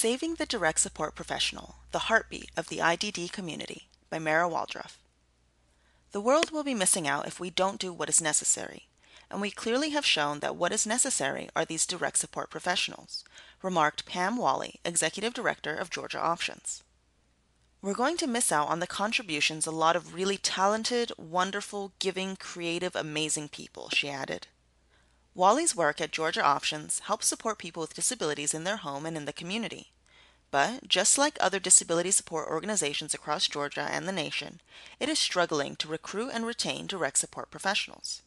Saving the Direct Support Professional The Heartbeat of the IDD Community by Mara Waldruff. The world will be missing out if we don't do what is necessary, and we clearly have shown that what is necessary are these direct support professionals, remarked Pam Wally, Executive Director of Georgia Options. We're going to miss out on the contributions a lot of really talented, wonderful, giving, creative, amazing people, she added. Wally's work at Georgia Options helps support people with disabilities in their home and in the community. But just like other disability support organizations across Georgia and the nation, it is struggling to recruit and retain direct support professionals.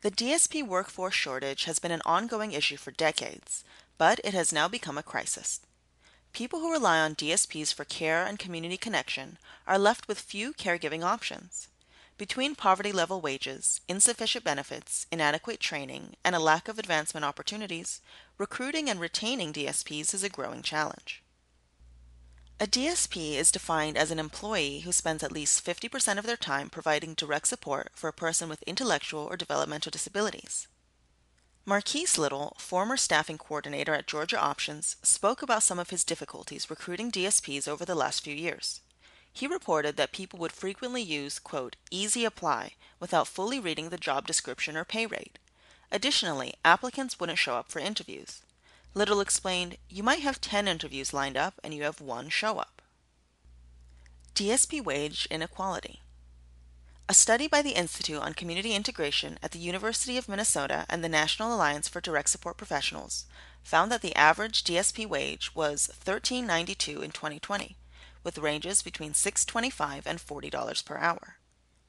The DSP workforce shortage has been an ongoing issue for decades, but it has now become a crisis. People who rely on DSPs for care and community connection are left with few caregiving options. Between poverty level wages, insufficient benefits, inadequate training, and a lack of advancement opportunities, recruiting and retaining DSPs is a growing challenge. A DSP is defined as an employee who spends at least 50% of their time providing direct support for a person with intellectual or developmental disabilities. Marquise Little, former staffing coordinator at Georgia Options, spoke about some of his difficulties recruiting DSPs over the last few years. He reported that people would frequently use, quote, easy apply without fully reading the job description or pay rate. Additionally, applicants wouldn't show up for interviews. Little explained, you might have 10 interviews lined up and you have one show up. DSP wage inequality. A study by the Institute on Community Integration at the University of Minnesota and the National Alliance for Direct Support Professionals found that the average DSP wage was $13.92 in 2020, with ranges between $6.25 and $40 per hour.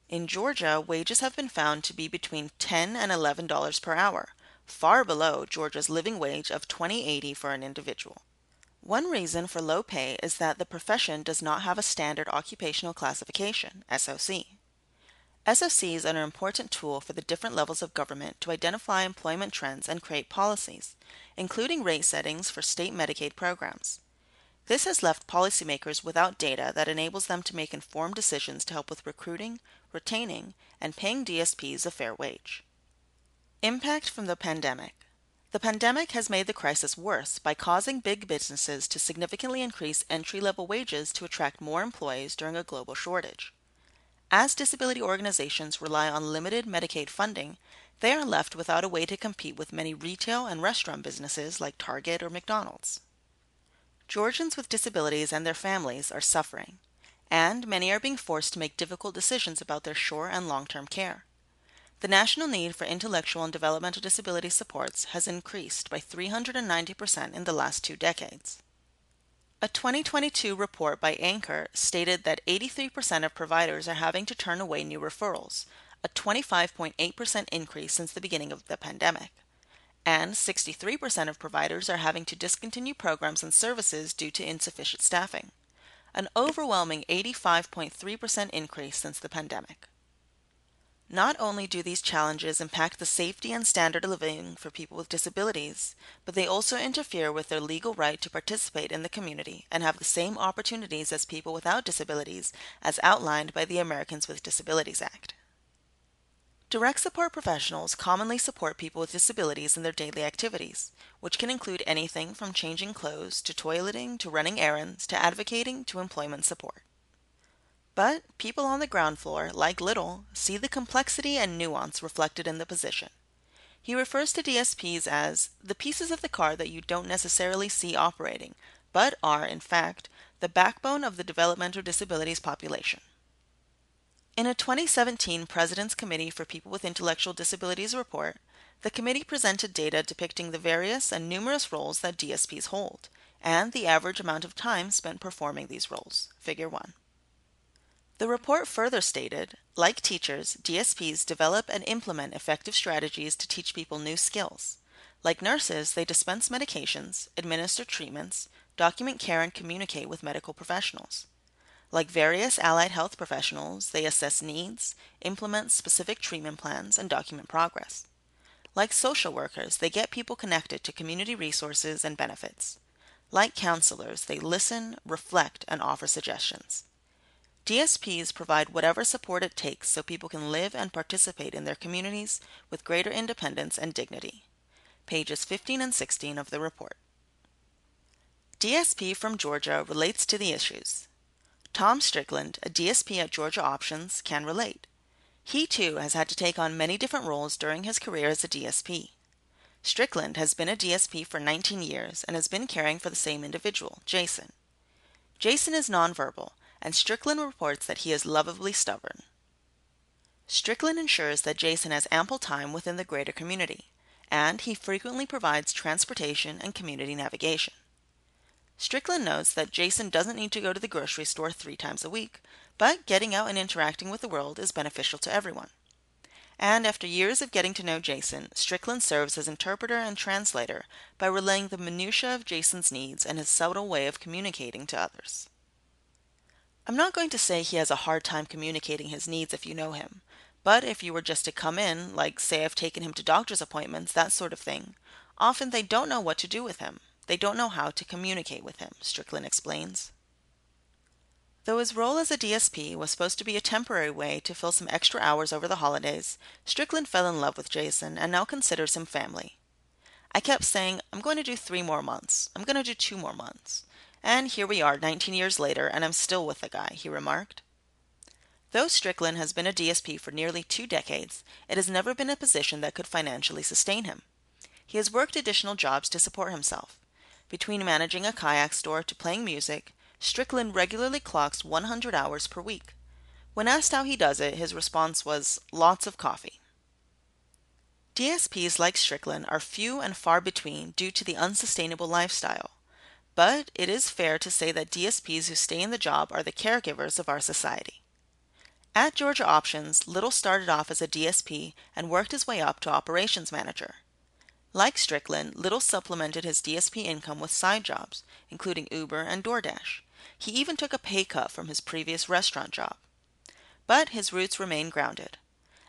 In Georgia, wages have been found to be between 10 and $11 per hour, far below Georgia's living wage of $20.80 for an individual. One reason for low pay is that the profession does not have a standard occupational classification, SOC. SOCs are an important tool for the different levels of government to identify employment trends and create policies, including rate settings for state Medicaid programs. This has left policymakers without data that enables them to make informed decisions to help with recruiting, retaining, and paying DSPs a fair wage. Impact from the pandemic. The pandemic has made the crisis worse by causing big businesses to significantly increase entry level wages to attract more employees during a global shortage. As disability organizations rely on limited Medicaid funding, they are left without a way to compete with many retail and restaurant businesses like Target or McDonald's. Georgians with disabilities and their families are suffering, and many are being forced to make difficult decisions about their short and long term care. The national need for intellectual and developmental disability supports has increased by 390% in the last two decades. A 2022 report by ANCOR stated that 83% of providers are having to turn away new referrals, a 25.8% increase since the beginning of the pandemic and 63% of providers are having to discontinue programs and services due to insufficient staffing, an overwhelming 85.3% increase since the pandemic. Not only do these challenges impact the safety and standard of living for people with disabilities, but they also interfere with their legal right to participate in the community and have the same opportunities as people without disabilities as outlined by the Americans with Disabilities Act. Direct support professionals commonly support people with disabilities in their daily activities, which can include anything from changing clothes to toileting to running errands to advocating to employment support. But people on the ground floor, like Little, see the complexity and nuance reflected in the position. He refers to DSPs as the pieces of the car that you don't necessarily see operating, but are, in fact, the backbone of the developmental disabilities population. In a 2017 President's Committee for People with Intellectual Disabilities report, the committee presented data depicting the various and numerous roles that DSPs hold, and the average amount of time spent performing these roles. Figure 1. The report further stated, like teachers, DSPs develop and implement effective strategies to teach people new skills. Like nurses, they dispense medications, administer treatments, document care, and communicate with medical professionals. Like various allied health professionals, they assess needs, implement specific treatment plans, and document progress. Like social workers, they get people connected to community resources and benefits. Like counselors, they listen, reflect, and offer suggestions. DSPs provide whatever support it takes so people can live and participate in their communities with greater independence and dignity. Pages 15 and 16 of the report. DSP from Georgia relates to the issues. Tom Strickland, a DSP at Georgia Options, can relate. He too has had to take on many different roles during his career as a DSP. Strickland has been a DSP for 19 years and has been caring for the same individual, Jason. Jason is nonverbal, and Strickland reports that he is lovably stubborn. Strickland ensures that Jason has ample time within the greater community, and he frequently provides transportation and community navigation. Strickland notes that Jason doesn't need to go to the grocery store three times a week, but getting out and interacting with the world is beneficial to everyone. And after years of getting to know Jason, Strickland serves as interpreter and translator by relaying the minutiae of Jason's needs and his subtle way of communicating to others. I'm not going to say he has a hard time communicating his needs if you know him, but if you were just to come in, like say I've taken him to doctor's appointments, that sort of thing, often they don't know what to do with him. They don't know how to communicate with him, Strickland explains. Though his role as a DSP was supposed to be a temporary way to fill some extra hours over the holidays, Strickland fell in love with Jason and now considers him family. I kept saying, I'm going to do three more months. I'm going to do two more months. And here we are 19 years later, and I'm still with the guy, he remarked. Though Strickland has been a DSP for nearly two decades, it has never been a position that could financially sustain him. He has worked additional jobs to support himself. Between managing a kayak store to playing music, Strickland regularly clocks 100 hours per week. When asked how he does it, his response was, lots of coffee. DSPs like Strickland are few and far between due to the unsustainable lifestyle. But it is fair to say that DSPs who stay in the job are the caregivers of our society. At Georgia Options, Little started off as a DSP and worked his way up to operations manager. Like Strickland, Little supplemented his DSP income with side jobs, including Uber and DoorDash. He even took a pay cut from his previous restaurant job. But his roots remain grounded.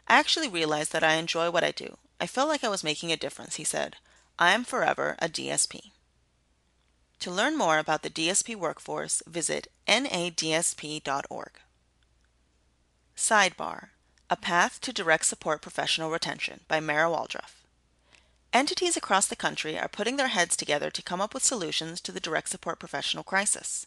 I actually realized that I enjoy what I do. I felt like I was making a difference, he said. I am forever a DSP. To learn more about the DSP workforce, visit nadsp.org. Sidebar A Path to Direct Support Professional Retention by Mara Waldruff. Entities across the country are putting their heads together to come up with solutions to the direct support professional crisis.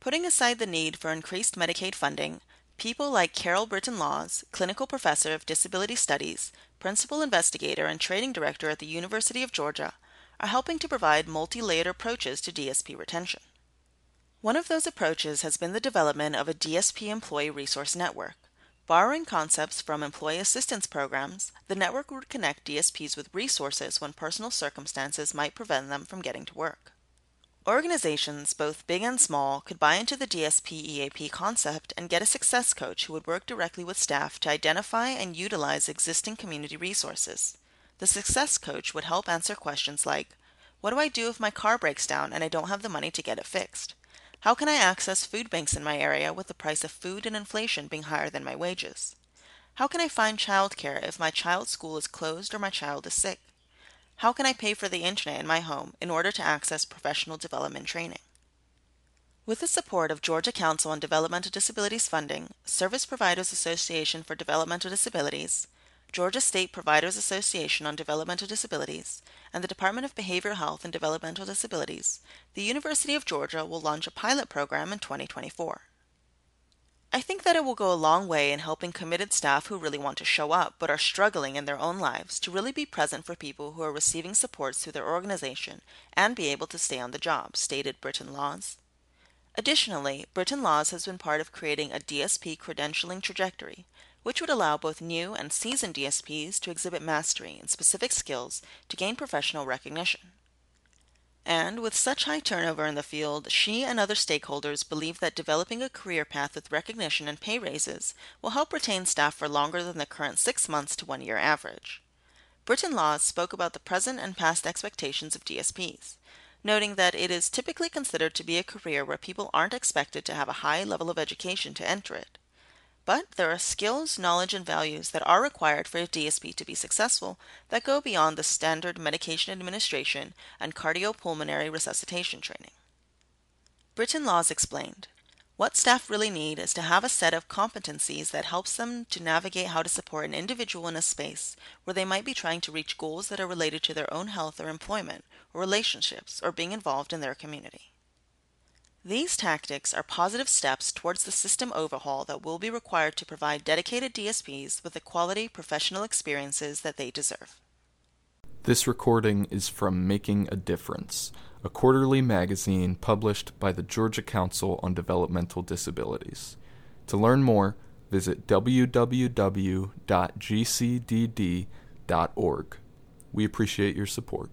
Putting aside the need for increased Medicaid funding, people like Carol Britton Laws, clinical professor of disability studies, principal investigator, and training director at the University of Georgia, are helping to provide multi layered approaches to DSP retention. One of those approaches has been the development of a DSP employee resource network. Borrowing concepts from employee assistance programs, the network would connect DSPs with resources when personal circumstances might prevent them from getting to work. Organizations, both big and small, could buy into the DSP EAP concept and get a success coach who would work directly with staff to identify and utilize existing community resources. The success coach would help answer questions like What do I do if my car breaks down and I don't have the money to get it fixed? How can I access food banks in my area with the price of food and inflation being higher than my wages? How can I find childcare if my child's school is closed or my child is sick? How can I pay for the internet in my home in order to access professional development training? With the support of Georgia Council on Developmental Disabilities funding, Service Providers Association for Developmental Disabilities, Georgia State Providers Association on Developmental Disabilities, and the Department of Behavioral Health and Developmental Disabilities, the University of Georgia will launch a pilot program in 2024. I think that it will go a long way in helping committed staff who really want to show up but are struggling in their own lives to really be present for people who are receiving supports through their organization and be able to stay on the job, stated Britton Laws. Additionally, Britton Laws has been part of creating a DSP credentialing trajectory, which would allow both new and seasoned DSPs to exhibit mastery in specific skills to gain professional recognition. And with such high turnover in the field, she and other stakeholders believe that developing a career path with recognition and pay raises will help retain staff for longer than the current six months to one year average. Britton Laws spoke about the present and past expectations of DSPs, noting that it is typically considered to be a career where people aren't expected to have a high level of education to enter it. But there are skills, knowledge, and values that are required for a DSP to be successful that go beyond the standard medication administration and cardiopulmonary resuscitation training. Britton Laws explained What staff really need is to have a set of competencies that helps them to navigate how to support an individual in a space where they might be trying to reach goals that are related to their own health or employment, or relationships, or being involved in their community. These tactics are positive steps towards the system overhaul that will be required to provide dedicated DSPs with the quality professional experiences that they deserve. This recording is from Making a Difference, a quarterly magazine published by the Georgia Council on Developmental Disabilities. To learn more, visit www.gcdd.org. We appreciate your support.